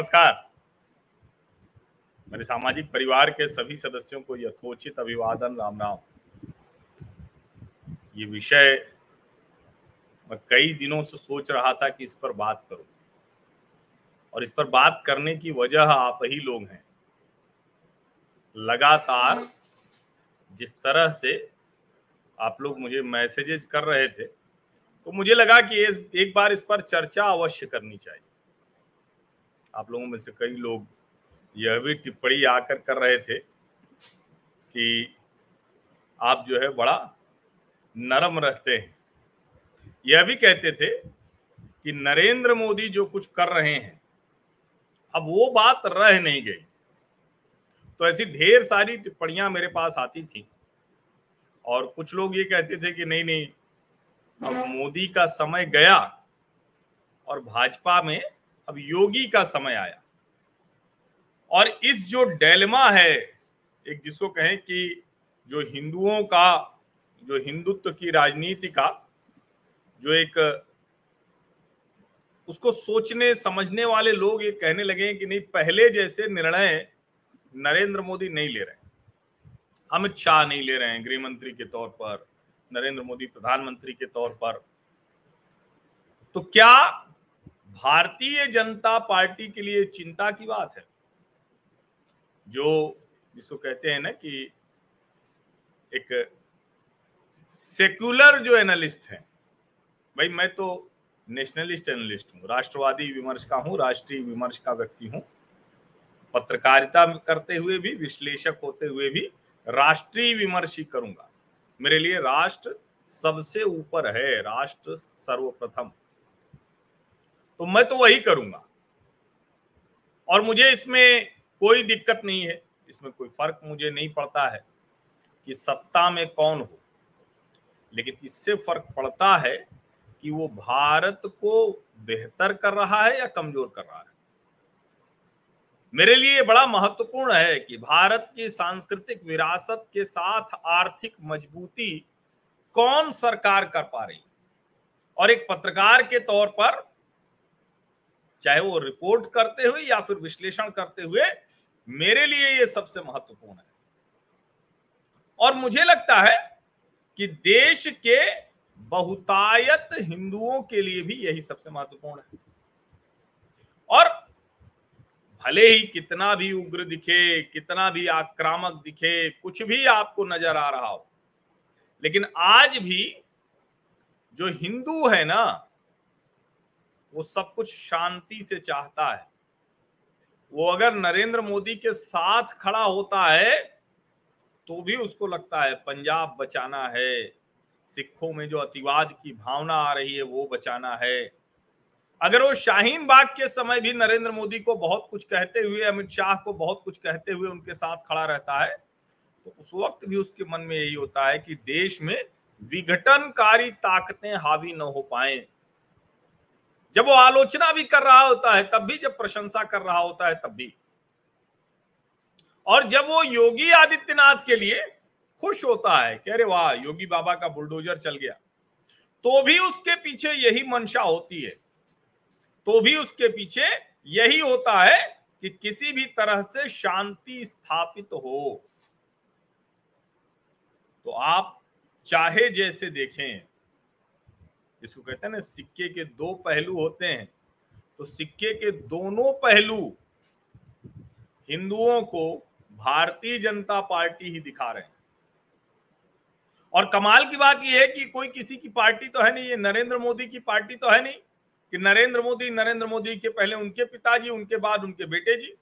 नमस्कार। मेरे सामाजिक परिवार के सभी सदस्यों को यथोचित अभिवादन, राम राम। ये विषय मैं कई दिनों से सोच रहा था कि इस पर बात करूँ। और इस पर बात करने की वजह आप ही लोग हैं। लगातार जिस तरह से आप लोग मुझे मैसेजेज कर रहे थे तो मुझे लगा कि एक बार इस पर चर्चा अवश्य करनी चाहिए। आप लोगों में से कई लोग यह भी टिप्पणी आकर कर रहे थे कि आप जो है बड़ा नरम रहते हैं। यह भी कहते थे कि नरेंद्र मोदी जो कुछ कर रहे हैं, अब वो बात रह नहीं गई। तो ऐसी ढेर सारी टिप्पणियाँ मेरे पास आती थी और कुछ लोग ये कहते थे कि नहीं नहीं, अब मोदी का समय गया और भाजपा में अब योगी का समय आया। और इस जो डेलमा है, एक जिसको कहें कि जो हिंदुओं का, जो हिंदुत्व की राजनीति का, जो एक, उसको सोचने, समझने वाले लोग ये कहने लगे कि नहीं, पहले जैसे निर्णय नरेंद्र मोदी नहीं ले रहे अमित शाह नहीं ले रहे हैं गृह मंत्री के तौर पर, नरेंद्र मोदी प्रधानमंत्री के तौर पर। तो क्या भारतीय जनता पार्टी के लिए चिंता की बात है। जो जिसको कहते हैं ना कि एक सेक्युलर जो एनालिस्ट है, भाई मैं तो नेशनलिस्ट एनालिस्ट हूँ, राष्ट्रवादी विमर्श का हूँ, राष्ट्रीय विमर्श का व्यक्ति हूँ। पत्रकारिता करते हुए भी, विश्लेषक होते हुए भी राष्ट्रीय विमर्श ही करूँगा। मेरे लिए राष्ट्र सबसे ऊपर है, राष्ट्र सर्वप्रथम। तो मैं तो वही करूँगा। और मुझे इसमें कोई दिक्कत नहीं है, इसमें कोई फ़र्क मुझे नहीं पड़ता है कि सत्ता में कौन हो। लेकिन इससे फ़र्क पड़ता है कि वो भारत को बेहतर कर रहा है या कमज़ोर कर रहा है। मेरे लिए बड़ा महत्वपूर्ण है कि भारत की सांस्कृतिक विरासत के साथ आर्थिक मजबूती कौन सरकार कर पा रही और एक पत्रकार के तौर पर चाहे वो रिपोर्ट करते हुए या फिर विश्लेषण करते हुए, मेरे लिए ये सबसे महत्वपूर्ण है। और मुझे लगता है कि देश के बहुतायत हिंदुओं के लिए भी यही सबसे महत्वपूर्ण है। और भले ही कितना भी उग्र दिखे, कितना भी आक्रामक दिखे, कुछ भी आपको नज़र आ रहा हो, लेकिन आज भी जो हिंदू है ना वो सब कुछ शांति से चाहता है। वो अगर नरेंद्र मोदी के साथ खड़ा होता है तो भी उसको लगता है पंजाब बचाना है, सिखों में जो अतिवाद की भावना आ रही है, वो बचाना है। अगर वो शाहीन बाग के समय भी नरेंद्र मोदी को बहुत कुछ कहते हुए, अमित शाह को बहुत कुछ कहते हुए उनके साथ खड़ा रहता है तो उस वक्त भी उसके मन में यही होता है कि देश में विघटनकारी ताकतें हावी न हो पाए। जब वो आलोचना भी कर रहा होता है, तब भी जब प्रशंसा कर रहा होता है, तब भी। और जब वो योगी आदित्यनाथ के लिए खुश होता है कह रहे वाह, योगी बाबा का बुलडोजर चल गया तो भी उसके पीछे यही मंशा होती है। तो भी उसके पीछे यही होता है कि किसी भी तरह से शांति स्थापित हो। तो आप चाहे जैसे देखें जिसको कहते हैं ना, सिक्के के दो पहलू होते हैं। तो सिक्के के दोनों पहलू हिंदुओं को भारतीय जनता पार्टी ही दिखा रहे हैं। और कमाल की बात यह है कि कोई किसी की पार्टी तो है नहीं, ये नरेंद्र मोदी की पार्टी तो है नहीं, कि नरेंद्र मोदी नरेंद्र मोदी के पहले उनके पिताजी, उनके बाद उनके बेटे जी।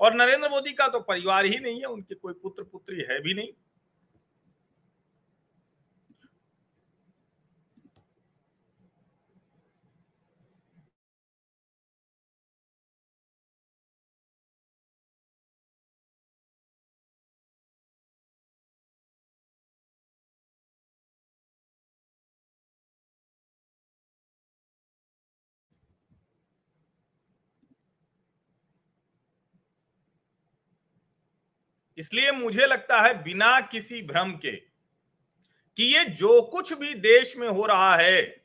और नरेंद्र मोदी का तो परिवार ही नहीं है, उनके कोई पुत्र पुत्री है भी नहीं। इसलिए मुझे लगता है बिना किसी भ्रम के कि ये जो कुछ भी देश में हो रहा है,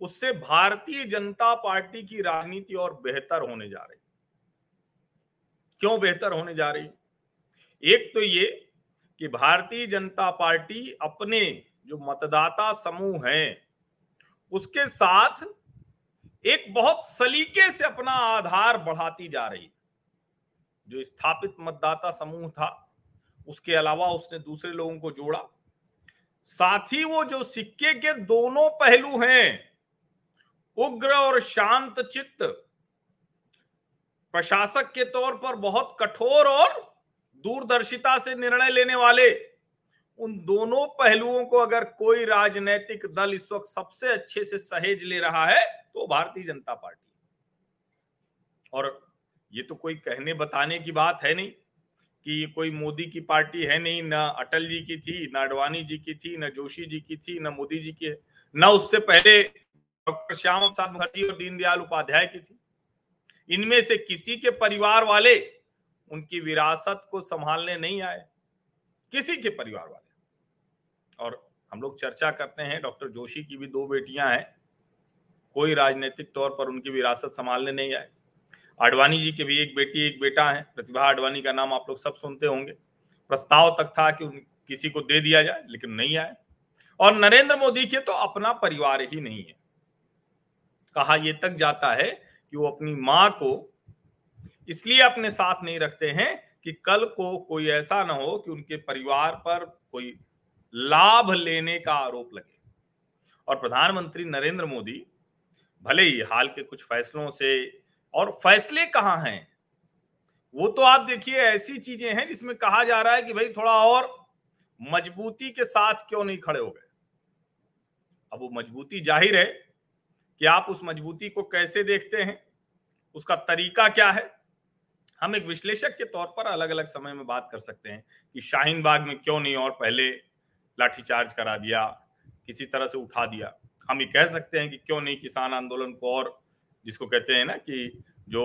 उससे भारतीय जनता पार्टी की राजनीति और बेहतर होने जा रही। क्यों बेहतर होने जा रही? एक तो ये कि भारतीय जनता पार्टी अपने जो मतदाता समूह हैं, उसके साथ एक बहुत सलीके से अपना आधार बढ़ाती जा रही। जो स्थापित मतदाता समूह था, उसके अलावा उसने दूसरे लोगों को जोड़ा। साथ ही वो जो सिक्के के दोनों पहलू हैं, उग्र और शांत चित्त, प्रशासक के तौर पर बहुत कठोर और दूरदर्शिता से निर्णय लेने वाले, उन दोनों पहलुओं को अगर कोई राजनीतिक दल इस वक्त सबसे अच्छे से सहेज ले रहा है तो भारतीय जनता पार्टी। और ये तो कोई कहने बताने की बात है नहीं कि ये कोई मोदी की पार्टी है नहीं, ना अटल जी की थी, ना अडवाणी जी की थी, ना जोशी जी की थी, ना मोदी जी की है, ना उससे पहले डॉक्टर श्याम प्रसाद मुखर्जी और दीनदयाल उपाध्याय की थी। इनमें से किसी के परिवार वाले उनकी विरासत को संभालने नहीं आए। किसी के परिवार वाले। और हम लोग चर्चा करते हैं, डॉक्टर जोशी की भी दो बेटियाँ हैं, कोई राजनीतिक तौर पर उनकी विरासत संभालने नहीं आए। आडवाणी जी के भी एक बेटी, एक बेटा है। प्रतिभा आडवाणी का नाम आप लोग सब सुनते होंगे। प्रस्ताव तक था कि किसी को दे दिया जाए, लेकिन नहीं आए। और नरेंद्र मोदी के तो अपना परिवार ही नहीं है। कहा यह तक जाता है कि वो अपनी माँ को इसलिए अपने साथ नहीं रखते हैं कि कल को कोई ऐसा ना हो कि उनके परिवार पर कोई लाभ लेने का आरोप लगे। और प्रधानमंत्री नरेंद्र मोदी, भले ही हाल के कुछ फैसलों से और फैसले कहाँ हैं? वो तो आप देखिए, ऐसी चीज़ें हैं जिसमें कहा जा रहा है कि भाई थोड़ा और मजबूती के साथ क्यों नहीं खड़े हो गए? अब वो मजबूती ज़ाहिर है कि आप उस मजबूती को कैसे देखते हैं? उसका तरीका क्या है? हम एक विश्लेषक के तौर पर अलग अलग समय में बात कर सकते हैं कि शाहीन बाग में क्यों नहीं और पहले लाठीचार्ज करा दिया, किसी तरह से उठा दिया। हम ये कह सकते हैं कि क्यों नहीं किसान आंदोलन को और जिसको कहते हैं ना कि जो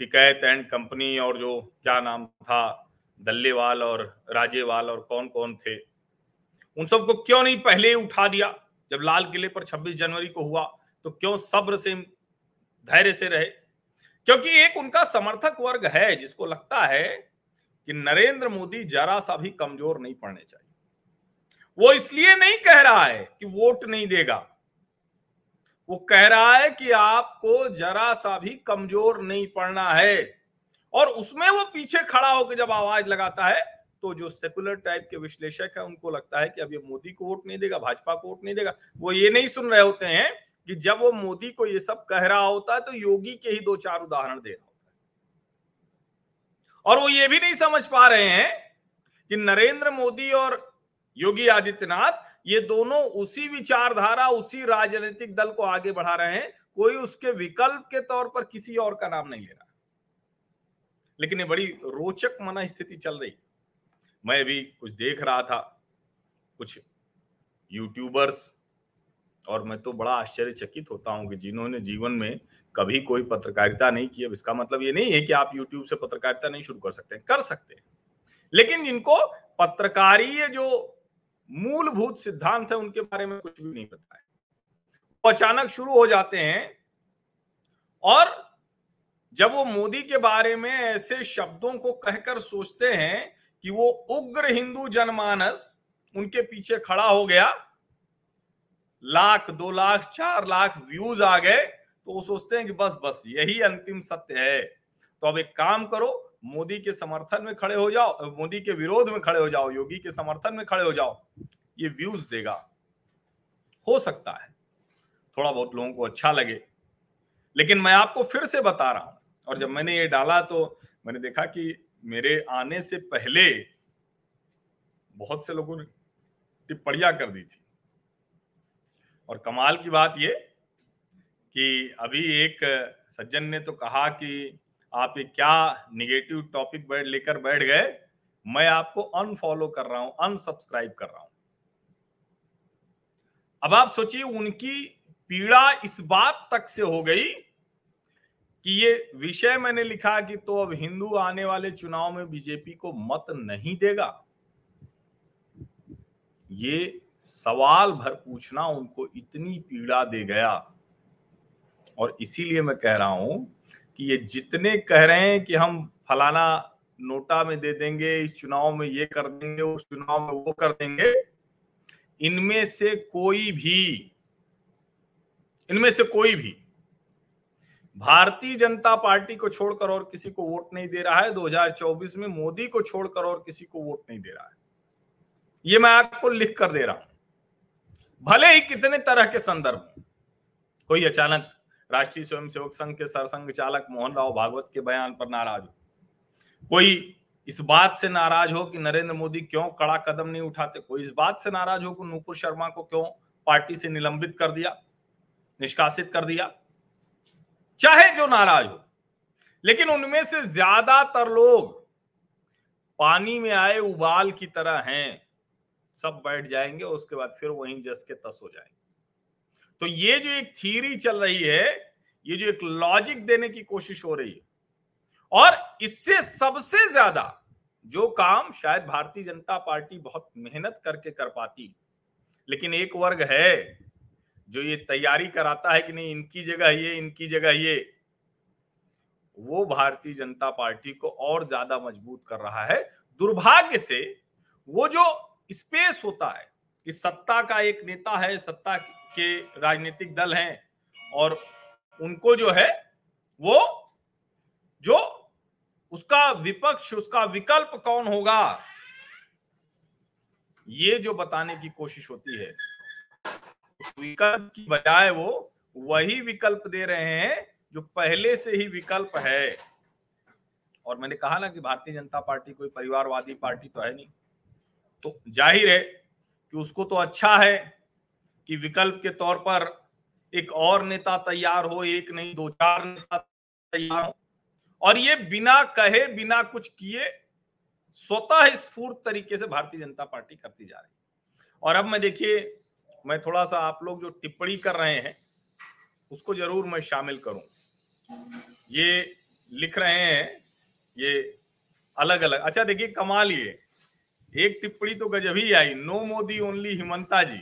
टिकैत एंड कंपनी और जो क्या नाम था, दल्लेवाल और राजेवाल और कौन कौन थे, उन सबको क्यों नहीं पहले उठा दिया? जब लाल किले पर 26 जनवरी को हुआ तो क्यों सब्र से, धैर्य से रहे? क्योंकि एक उनका समर्थक वर्ग है, जिसको लगता है कि नरेंद्र मोदी जरा सा भी कमज़ोर नहीं पड़ने चाहिए। वो इसलिए नहीं कह रहा है कि वोट नहीं देगा। वो कह रहा है कि आपको जरा सा भी कमज़ोर नहीं पड़ना है। और उसमें वो पीछे खड़ा होकर जब आवाज़ लगाता है तो जो सेकुलर टाइप के विश्लेषक है, उनको लगता है कि अब ये मोदी को वोट नहीं देगा, भाजपा को वोट नहीं देगा। वो ये नहीं सुन रहे होते हैं कि जब वो मोदी को ये सब कह रहा होता है तो योगी के ही दो चार उदाहरण दे रहा होता है। और वो ये भी नहीं समझ पा रहे हैं कि नरेंद्र मोदी और योगी आदित्यनाथ ये दोनों उसी विचारधारा, उसी राजनीतिक दल को आगे बढ़ा रहे हैं। कोई उसके विकल्प के तौर पर किसी और का नाम नहीं ले रहा। लेकिन ये बड़ी रोचक मना स्थिति चल रही। मैं भी कुछ देख रहा था, कुछ यूट्यूबर्स और मैं तो बड़ा आश्चर्यचकित होता हूँ कि जिन्होंने जीवन में कभी कोई पत्रकारिता नहीं की। अब इसका मतलब ये नहीं है कि आप यूट्यूब से पत्रकारिता नहीं शुरू कर सकते कर सकते हैं। लेकिन जिनको पत्रकारीय जो मूलभूत सिद्धांत है, उनके बारे में कुछ भी नहीं पता है। वो अचानक शुरू हो जाते हैं और जब वो मोदी के बारे में ऐसे शब्दों को कहकर सोचते हैं कि वो उग्र हिंदू जनमानस उनके पीछे खड़ा हो गया, लाख, दो लाख, चार लाख व्यूज़ आ गए तो वो सोचते हैं कि बस बस, यही अंतिम सत्य है। तो अब एक काम करो मोदी के समर्थन में खड़े हो जाओ, मोदी के विरोध में खड़े हो जाओ, योगी के समर्थन में खड़े हो जाओ, ये व्यूज़ देगा। हो सकता है। थोड़ा बहुत लोगों को अच्छा लगे। लेकिन मैं आपको फिर से बता रहा हूँ, और जब मैंने ये डाला तो मैंने देखा कि मेरे आने से पहले बहुत से लोगों ने टिप्पणियाँ कर दी थी। और कमाल की बात ये कि अभी एक सज्जन ने तो कहा कि आप ये क्या निगेटिव टॉपिक बैठ, लेकर बैठ गए? मैं आपको अनफॉलो कर रहा हूँ अनसब्सक्राइब कर रहा हूँ। अब आप सोचिए, उनकी पीड़ा इस बात तक से हो गई कि ये विषय मैंने लिखा कि तो अब हिंदू आने वाले चुनाव में बीजेपी को मत नहीं देगा। ये सवाल भर पूछना उनको इतनी पीड़ा दे गया। और इसीलिए मैं कह रहा हूँ कि ये जितने कह रहे हैं कि हम फलाना नोटा में दे देंगे, इस चुनाव में ये कर देंगे, उस चुनाव में वो कर देंगे, इनमें से कोई भी, इनमें से कोई भी भारतीय जनता पार्टी को छोड़कर और किसी को वोट नहीं दे रहा है। 2024 में मोदी को छोड़कर और किसी को वोट नहीं दे रहा है। ये मैं आपको लिख कर दे रहा हूँ। भले ही कितने तरह के संदर्भ कोई अचानक राष्ट्रीय स्वयंसेवक संघ के सरसंघ चालक मोहन राव भागवत के बयान पर नाराज़ हो। कोई इस बात से नाराज़ हो कि नरेंद्र मोदी क्यों कड़ा कदम नहीं उठाते? कोई इस बात से नाराज़ हो कि नूपुर शर्मा को क्यों पार्टी से निलंबित कर दिया, निष्कासित कर दिया? चाहे जो नाराज़ हो, लेकिन उनमें से ज़्यादातर लोग पानी में आए उबाल की तरह हैं। सब बैठ जाएँगे, उसके बाद फिर वहीं जस के तस हो जाएँगे। तो ये जो एक थीरी चल रही है, ये जो एक लॉजिक देने की कोशिश हो रही है। और इससे सबसे ज़्यादा जो काम शायद भारतीय जनता पार्टी बहुत मेहनत करके कर पाती, लेकिन एक वर्ग है जो ये तैयारी कराता है कि नहीं, इनकी जगह ये, इनकी जगह ये, वो भारतीय जनता पार्टी को और ज़्यादा मज़बूत कर रहा है। दुर्भाग्य से वो जो स्पेस होता है, कि सत्ता का एक नेता है, सत्ता के राजनीतिक दल हैं और उनको जो है, वो जो उसका विपक्ष, उसका विकल्प कौन होगा? ये जो बताने की कोशिश होती है विकल्प की बजाय वो वही विकल्प दे रहे हैं जो पहले से ही विकल्प है। और मैंने कहा ना कि भारतीय जनता पार्टी कोई परिवारवादी पार्टी तो है नहीं। तो ज़ाहिर है कि उसको तो अच्छा है कि विकल्प के तौर पर एक और नेता तैयार हो, एक नहीं, दो चार नेता तैयार हो। और ये बिना कहे, बिना कुछ किए स्वतः स्फूर्त तरीके से भारतीय जनता पार्टी करती जा रही और अब मैं देखिए, मैं थोड़ा सा आप लोग जो टिप्पणी कर रहे हैं, उसको ज़रूर मैं शामिल करूँ। ये लिख रहे हैं, ये अलग अलग अच्छा देखिए, कमाल ये। एक टिप्पणी तो गजब ही आई, नो मोदी, ओनली हिमंता जी।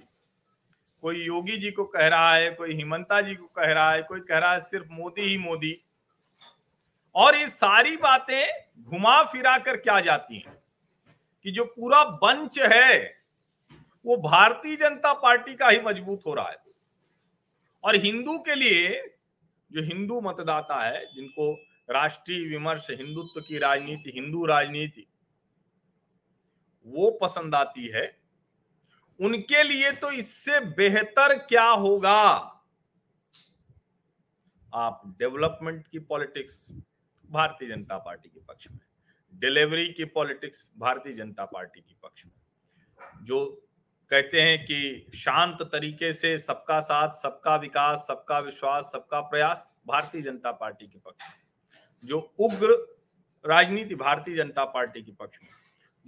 कोई योगी जी को कह रहा है, कोई हिमंता जी को कह रहा है, कोई कह रहा है सिर्फ़ मोदी ही मोदी। और ये सारी बातें घुमा फिरा कर क्या जाती हैं? कि जो पूरा बंच है, वो भारतीय जनता पार्टी का ही मज़बूत हो रहा है। और हिंदू के लिए, जो हिंदू मतदाता है, जिनको राष्ट्रीय विमर्श, हिंदुत्व की राजनीति, हिंदू राजनीति, वो पसंद आती है। उनके लिए तो इससे बेहतर क्या होगा? आप डेवलपमेंट की पॉलिटिक्स भारतीय जनता पार्टी के पक्ष में, डिलीवरी की पॉलिटिक्स भारतीय जनता पार्टी के पक्ष में, जो कहते हैं कि शांत तरीके से सबका साथ, सबका विकास, सबका विश्वास, सबका प्रयास भारतीय जनता पार्टी के पक्ष में, जो उग्र राजनीति भारतीय जनता पार्टी के पक्ष में,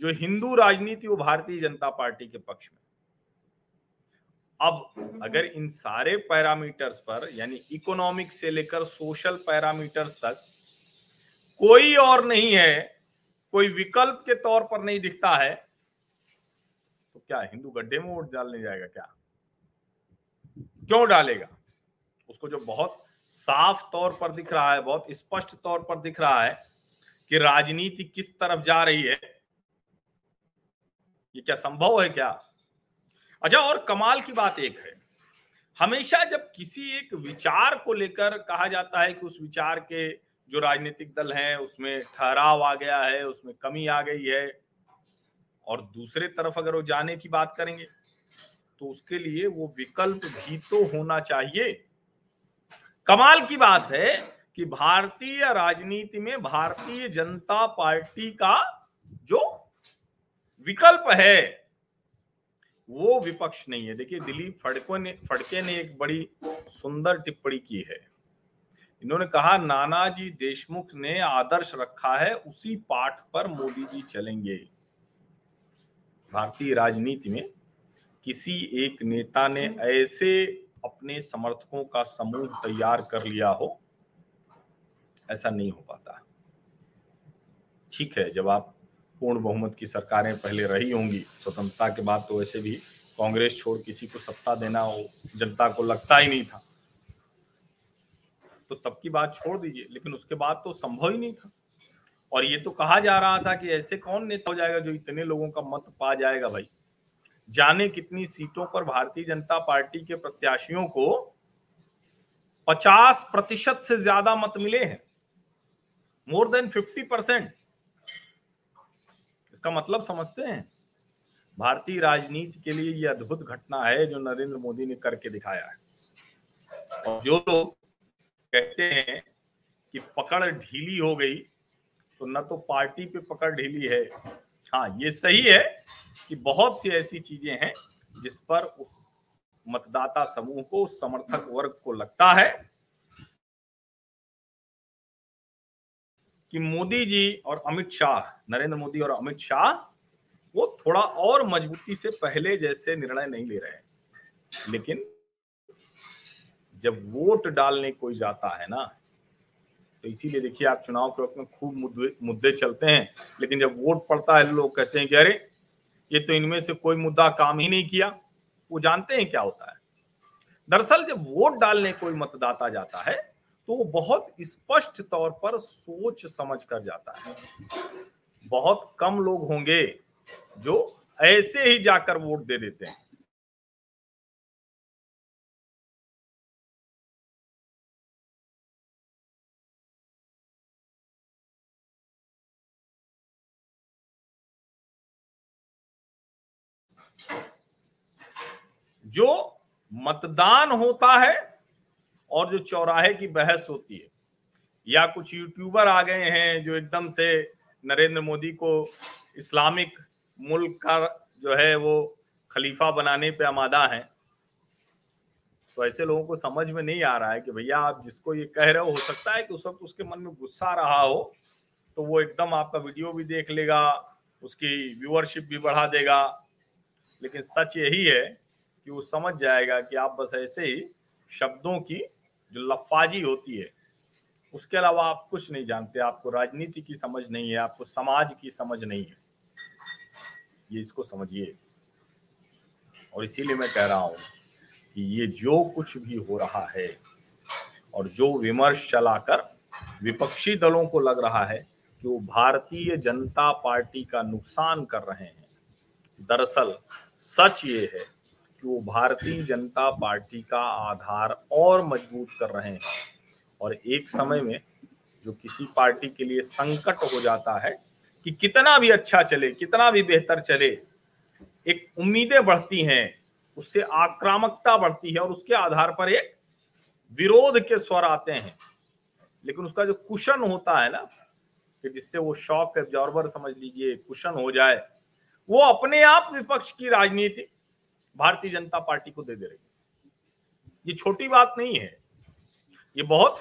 जो हिंदू राजनीति वो भारतीय जनता पार्टी के पक्ष में अब अगर इन सारे पैरामीटर्स पर, यानी इकोनॉमिक से लेकर सोशल पैरामीटर्स तक, कोई और नहीं है, कोई विकल्प के तौर पर नहीं दिखता है तो क्या हिंदू गड्ढे में वोट डालने जाएगा क्या? क्यों डालेगा? उसको जो बहुत साफ़ तौर पर दिख रहा है, बहुत स्पष्ट तौर पर दिख रहा है कि राजनीति किस तरफ़ जा रही है, ये क्या संभव है क्या? अच्छा और कमाल की बात एक है। हमेशा जब किसी एक विचार को लेकर कहा जाता है कि उस विचार के जो राजनीतिक दल हैं, उसमें ठहराव आ गया है, उसमें कमी आ गई है, और दूसरे तरफ़ अगर वो जाने की बात करेंगे तो उसके लिए वो विकल्प भी तो होना चाहिए। कमाल की बात है कि भारतीय राजनीति में भारतीय जनता पार्टी का जो विकल्प है वो विपक्ष नहीं है। देखिए, दिलीप फड़को ने, फड़के ने एक बड़ी सुंदर टिप्पणी की है। इन्होंने कहा, नानाजी देशमुख ने आदर्श रखा है, उसी पाठ पर मोदी जी चलेंगे। भारतीय राजनीति में किसी एक नेता ने ऐसे अपने समर्थकों का समूह तैयार कर लिया हो, ऐसा नहीं हो पाता। ठीक है, जब आप पूर्ण बहुमत की सरकारें पहले रही होंगी। स्वतंत्रता के बाद तो वैसे भी कांग्रेस छोड़ किसी को सत्ता देना हो जनता को लगता ही नहीं था। तो तब की बात छोड़ दीजिए, लेकिन उसके बाद तो संभव ही नहीं था। और ये तो कहा जा रहा था कि ऐसे कौन नेता हो जाएगा जो इतने लोगों का मत पा जाएगा भाई? जाने कितनी सीटों पर भारतीय जनता पार्टी के प्रत्याशियों को 50 प्रतिशत से ज़्यादा मत मिले हैं। More than 50 percent. इसका मतलब समझते हैं? भारतीय राजनीति के लिए यह अद्भुत घटना है जो नरेंद्र मोदी ने करके दिखाया है। और जो लोग कहते हैं कि पकड़ ढीली हो गई तो न तो पार्टी पे पकड़ ढीली है। हाँ ये सही है कि बहुत सी ऐसी चीज़ें हैं जिस पर उस मतदाता समूह को, समर्थक वर्ग को लगता है। कि मोदी जी और अमित शाह, नरेंद्र मोदी और अमित शाह, वो थोड़ा और मजबूती से पहले जैसे निर्णय नहीं ले रहे हैं। लेकिन जब वोट डालने कोई जाता है ना तो इसीलिए देखिए आप चुनाव के वक्त में खूब मुद्दे मुद्दे चलते हैं। लेकिन जब वोट पड़ता है, लोग कहते हैं कि अरे, ये तो इनमें से कोई मुद्दा काम ही नहीं किया। वो जानते हैं क्या होता है। दरअसल जब वोट डालने कोई मतदाता जाता है तो बहुत स्पष्ट तौर पर सोच समझ कर जाता है। बहुत कम लोग होंगे जो ऐसे ही जाकर वोट दे देते हैं। जो मतदान होता है और जो चौराहे की बहस होती है, या कुछ यूट्यूबर आ गए हैं जो एकदम से नरेंद्र मोदी को इस्लामिक मुल्क का जो है वो खलीफा बनाने पे आमादा है तो ऐसे लोगों को समझ में नहीं आ रहा है कि भैया आप जिसको ये कह रहे हो हो सकता है कि उस वक्त उसके मन में गुस्सा रहा हो तो वो एकदम आपका वीडियो भी देख लेगा, उसकी व्यूअरशिप भी बढ़ा देगा। लेकिन सच यही है कि वो समझ जाएगा कि आप बस ऐसे ही शब्दों की जो लफाजी होती है, उसके अलावा आप कुछ नहीं जानते, आपको राजनीति की समझ नहीं है, आपको समाज की समझ नहीं है। ये इसको समझिए। और इसीलिए मैं कह रहा हूँ कि ये जो कुछ भी हो रहा है और जो विमर्श चलाकर विपक्षी दलों को लग रहा है कि वो भारतीय जनता पार्टी का नुकसान कर रहे हैं, दरअसल सच ये है कि वो भारतीय जनता पार्टी का आधार और मज़बूत कर रहे हैं? और एक समय में जो किसी पार्टी के लिए संकट हो जाता है कि कितना भी अच्छा चले, कितना भी बेहतर चले, एक उम्मीदें बढ़ती हैं, उससे आक्रामकता बढ़ती है और उसके आधार पर एक विरोध के स्वर आते हैं। लेकिन उसका जो कुशन होता है ना, कि जिससे वो शॉक एब्जॉर्बर समझ लीजिए कुशन हो जाए, वो अपने आप विपक्ष की राजनीति भारतीय जनता पार्टी को दे दे रही ये छोटी बात नहीं है। ये बहुत,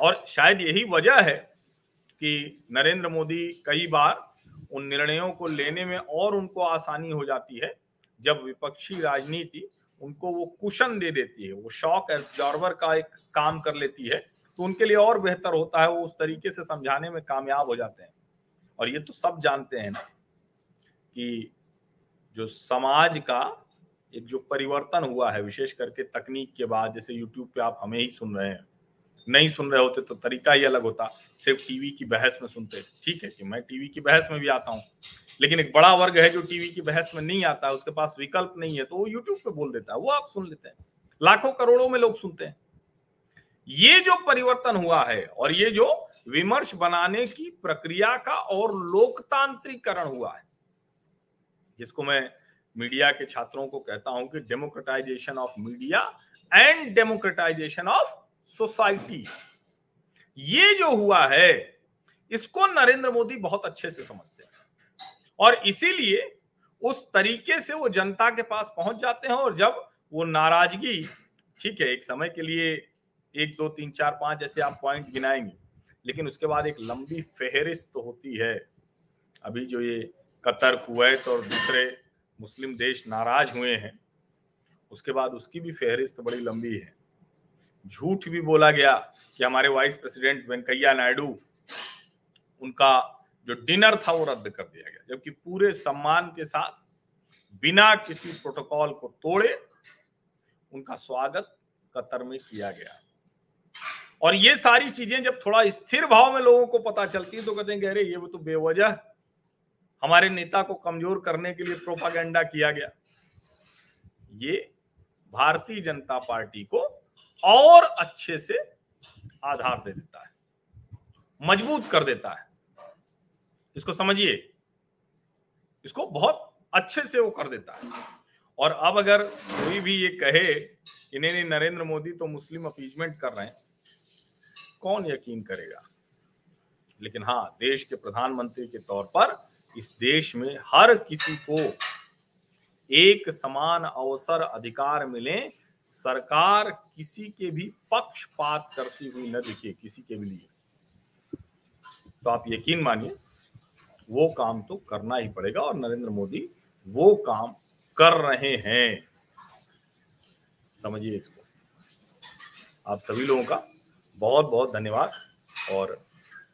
और शायद यही वजह है कि नरेंद्र मोदी कई बार उन निर्णयों को लेने में और उनको आसानी हो जाती है, जब विपक्षी राजनीति उनको वो कुशन दे देती है, वो शॉक एब्जॉर्वर का एक काम कर लेती है तो उनके लिए और बेहतर होता है, वो उस तरीके से समझाने में कामयाब हो जाते हैं। और ये तो सब जानते हैं ना कि जो समाज का एक जो परिवर्तन हुआ है, विशेष करके तकनीक के बाद, जैसे यूट्यूब पे आप हमें ही सुन रहे हैं, नहीं सुन रहे होते तो तरीका ही अलग होता, सिर्फ़ टीवी की बहस में सुनते। ठीक है कि मैं टीवी की बहस में भी आता हूँ, लेकिन एक बड़ा वर्ग है जो टीवी की बहस में नहीं आता, उसके पास विकल्प नहीं है तो वो यूट्यूब पे बोल देता है, वो आप सुन लेते हैं। लाखों करोड़ों में लोग सुनते हैं। ये जो परिवर्तन हुआ है और ये जो विमर्श बनाने की प्रक्रिया का और लोकतांत्रिकरण हुआ है, जिसको मैं मीडिया के छात्रों को कहता हूँ कि democratization of media and democratization of society ये जो हुआ है, इसको नरेंद्र मोदी बहुत अच्छे से समझते हैं। और इसीलिए उस तरीके से वो जनता के पास पहुँच जाते हैं और जब वो नाराज़गी, ठीक है, एक समय के लिए एक, दो, तीन, चार, पाँच ऐसे आप पॉइंट गिनाएँगे, लेकिन उसके बाद एक लंबी फेहरिस्त तो होती है। अभी जो ये कतर कुवैत और दूसरे मुस्लिम देश नाराज़ हुए हैं। उसके बाद उसकी भी फहरिस्त बड़ी लंबी है। झूठ भी बोला गया कि हमारे वाइस प्रेसिडेंट वेंकैया नायडू, उनका जो डिनर था वो रद्द कर दिया गया, जबकि पूरे सम्मान के साथ बिना किसी प्रोटोकॉल को तोड़े उनका स्वागत कतर में किया गया। और ये सारी चीज़ें जब थोड़ा स्थिर भाव में लोगों को पता चलती है तो कहते हैं अरे ये वो तो बेवजह हमारे नेता को कमज़ोर करने के लिए प्रोपागेंडा किया गया। ये भारतीय जनता पार्टी को और अच्छे से आधार दे देता है, मज़बूत कर देता है। इसको समझिए, इसको बहुत अच्छे से वो कर देता है। और अब अगर कोई भी ये कहे कि नहीं नहीं, नरेंद्र मोदी तो मुस्लिम अपीजमेंट कर रहे हैं, कौन यकीन करेगा? लेकिन हाँ देश के प्रधानमंत्री के तौर पर इस देश में हर किसी को एक समान अवसर, अधिकार मिले। सरकार किसी के भी पक्षपात करती हुई न दिखे, किसी के भी लिए। तो आप यकीन मानिए, वो काम तो करना ही पड़ेगा और नरेंद्र मोदी वो काम कर रहे हैं। समझिए इसको। आप सभी लोगों का बहुत बहुत धन्यवाद और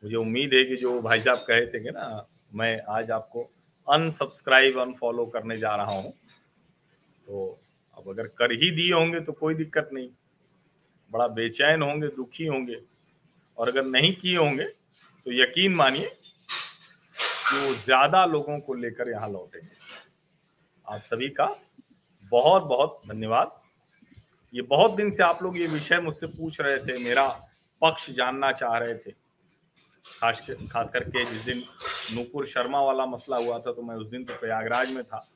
मुझे उम्मीद है कि जो भाई साहब कहे थे कि ना मैं आज आपको अनसब्सक्राइब अनफॉलो करने जा रहा हूँ। तो अब अगर कर ही दिए होंगे तो कोई दिक्कत नहीं। बड़ा बेचैन होंगे, दुखी होंगे। और अगर नहीं किए होंगे तो यकीन मानिए कि वो ज़्यादा लोगों को लेकर यहाँ लौटेंगे। आप सभी का बहुत बहुत धन्यवाद। ये बहुत दिन से आप लोग ये विषय मुझसे पूछ रहे थे, मेरा पक्ष जानना चाह रहे थे। खास खास करके जिस दिन नूपुर शर्मा वाला मसला हुआ था तो मैं उस दिन तो प्रयागराज में था।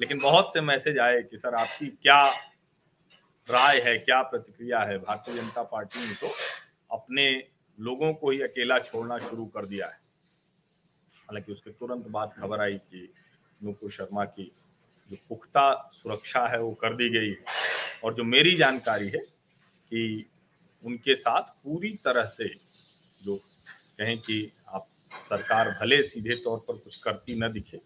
लेकिन बहुत से मैसेज आए कि, सर, आपकी क्या राय है, क्या प्रतिक्रिया है भारतीय जनता पार्टी ने? तो अपने लोगों को ही अकेला छोड़ना शुरू कर दिया है। हालाँकि उसके तुरंत बाद खबर आई कि नूपुर शर्मा की जो पुख्ता सुरक्षा है वो कर दी गई है। और जो मेरी जानकारी है कि उनके साथ पूरी तरह से जो कहें कि सरकार भले सीधे तौर पर कुछ करती न दिखे,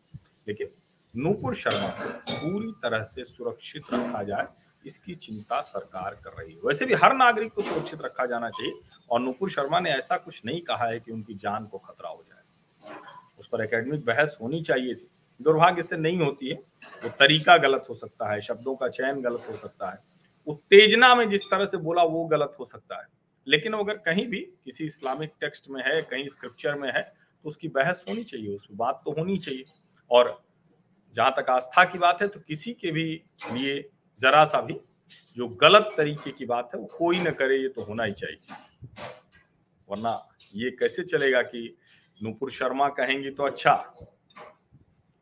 लेकिन नूपुर शर्मा को पूरी तरह से सुरक्षित रखा जाए, इसकी चिंता सरकार कर रही है। वैसे भी हर नागरिक को सुरक्षित रखा जाना चाहिए, और नूपुर शर्मा ने ऐसा कुछ नहीं कहा है कि उनकी जान को खतरा हो जाए। उस पर एकेडमिक बहस होनी चाहिए थी। दुर्भाग्य से नहीं होती है। वो तरीका गलत हो सकता है, शब्दों का चयन गलत हो सकता है। उत्तेजना में जिस तरह से बोला, वो गलत हो सकता है। लेकिन अगर कहीं भी किसी इस्लामिक टेक्स्ट में है, कहीं स्क्रिप्चर में है तो उसकी बहस होनी चाहिए उस बात तो होनी चाहिए। और जहाँ तक आस्था की बात है तो किसी के भी लिए जरा सा भी जो गलत तरीके की बात है, वो कोई ना करे, ये तो होना ही चाहिए। वरना ये कैसे चलेगा कि नूपुर शर्मा कहेंगी तो अच्छा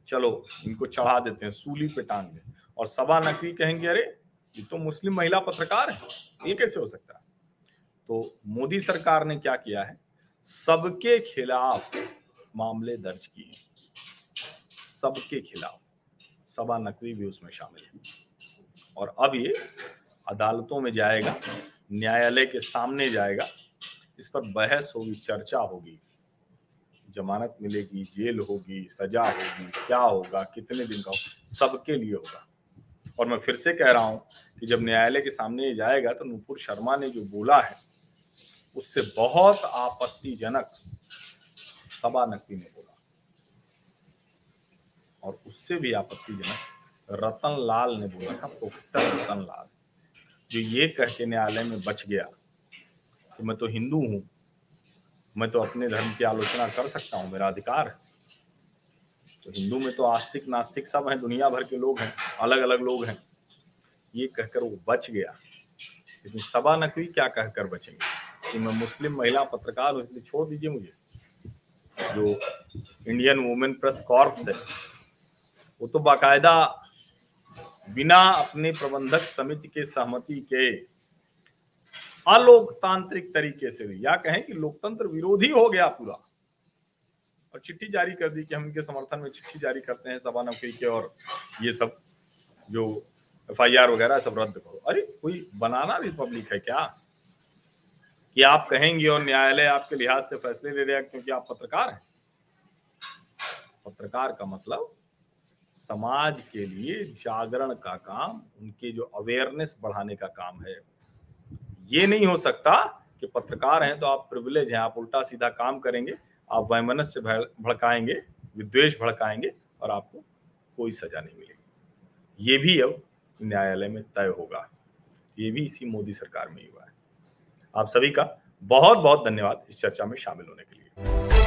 चलो इनको चढ़ा देते हैं, सूली पे टांग दे। और सभा नकवी कहेंगे, अरे, ये तो मुस्लिम महिला पत्रकार है, ये कैसे हो सकता? है तो मोदी सरकार ने क्या किया है? सबके खिलाफ मामले दर्ज किए। सबके खिलाफ। सबा नकवी भी उसमें शामिल है। और अब ये अदालतों में जाएगा, न्यायालय के सामने जाएगा, इस पर बहस होगी, चर्चा होगी। जमानत मिलेगी, जेल होगी, सजा होगी, क्या होगा, कितने दिन का होगा, सबके लिए होगा। और मैं फिर से कह रहा हूँ कि जब न्यायालय के सामने जाएगा तो नूपुर शर्मा ने जो बोला है उससे बहुत आपत्तिजनक सभा नकवी ने बोला। और उससे भी आपत्तिजनक रतन लाल ने बोला था, प्रोफेसर रतन लाल जो ये कह के न्यायालय में बच गया कि मैं तो हिंदू हूँ, मैं तो अपने धर्म की आलोचना कर सकता हूँ, मेरा अधिकार है। तो हिंदू में तो आस्तिक नास्तिक सब हैं, दुनिया भर के लोग हैं अलग अलग लोग हैं। ये कहकर वो बच गया। लेकिन सभा नकवी क्या कहकर बचेंगे? कि मैं मुस्लिम महिला पत्रकार हूँ, इसलिए छोड़ दीजिए मुझे। जो इंडियन वुमेन प्रेस कॉर्प्स है वो तो बाकायदा बिना अपने प्रबंधक समिति के सहमति के अलोकतांत्रिक तरीके से या कहें कि लोकतंत्र विरोधी हो गया पूरा। और चिट्ठी जारी कर दी कि हम इनके समर्थन में चिट्ठी जारी करते हैं सभा नौकरी के और ये सब जो एफ़ वगैरह सब रद्द करो। अरे, कोई बनाना रिपब्लिक है क्या? कि आप कहेंगे और न्यायालय आपके लिहाज से फैसले ले रहा क्योंकि आप पत्रकार हैं। पत्रकार का मतलब समाज के लिए जागरण का काम, उनके जो अवेयरनेस बढ़ाने का काम है। ये नहीं हो सकता कि पत्रकार हैं तो आप प्रिविलेज हैं, आप उल्टा सीधा काम करेंगे, आप वैमनस से भड़काएँगे विद्वेश भड़काएँगे और आपको कोई सजा नहीं मिलेगी। ये भी अब न्यायालय में तय होगा। ये भी इसी मोदी सरकार में हुआ है। आप सभी का बहुत बहुत धन्यवाद इस चर्चा में शामिल होने के लिए।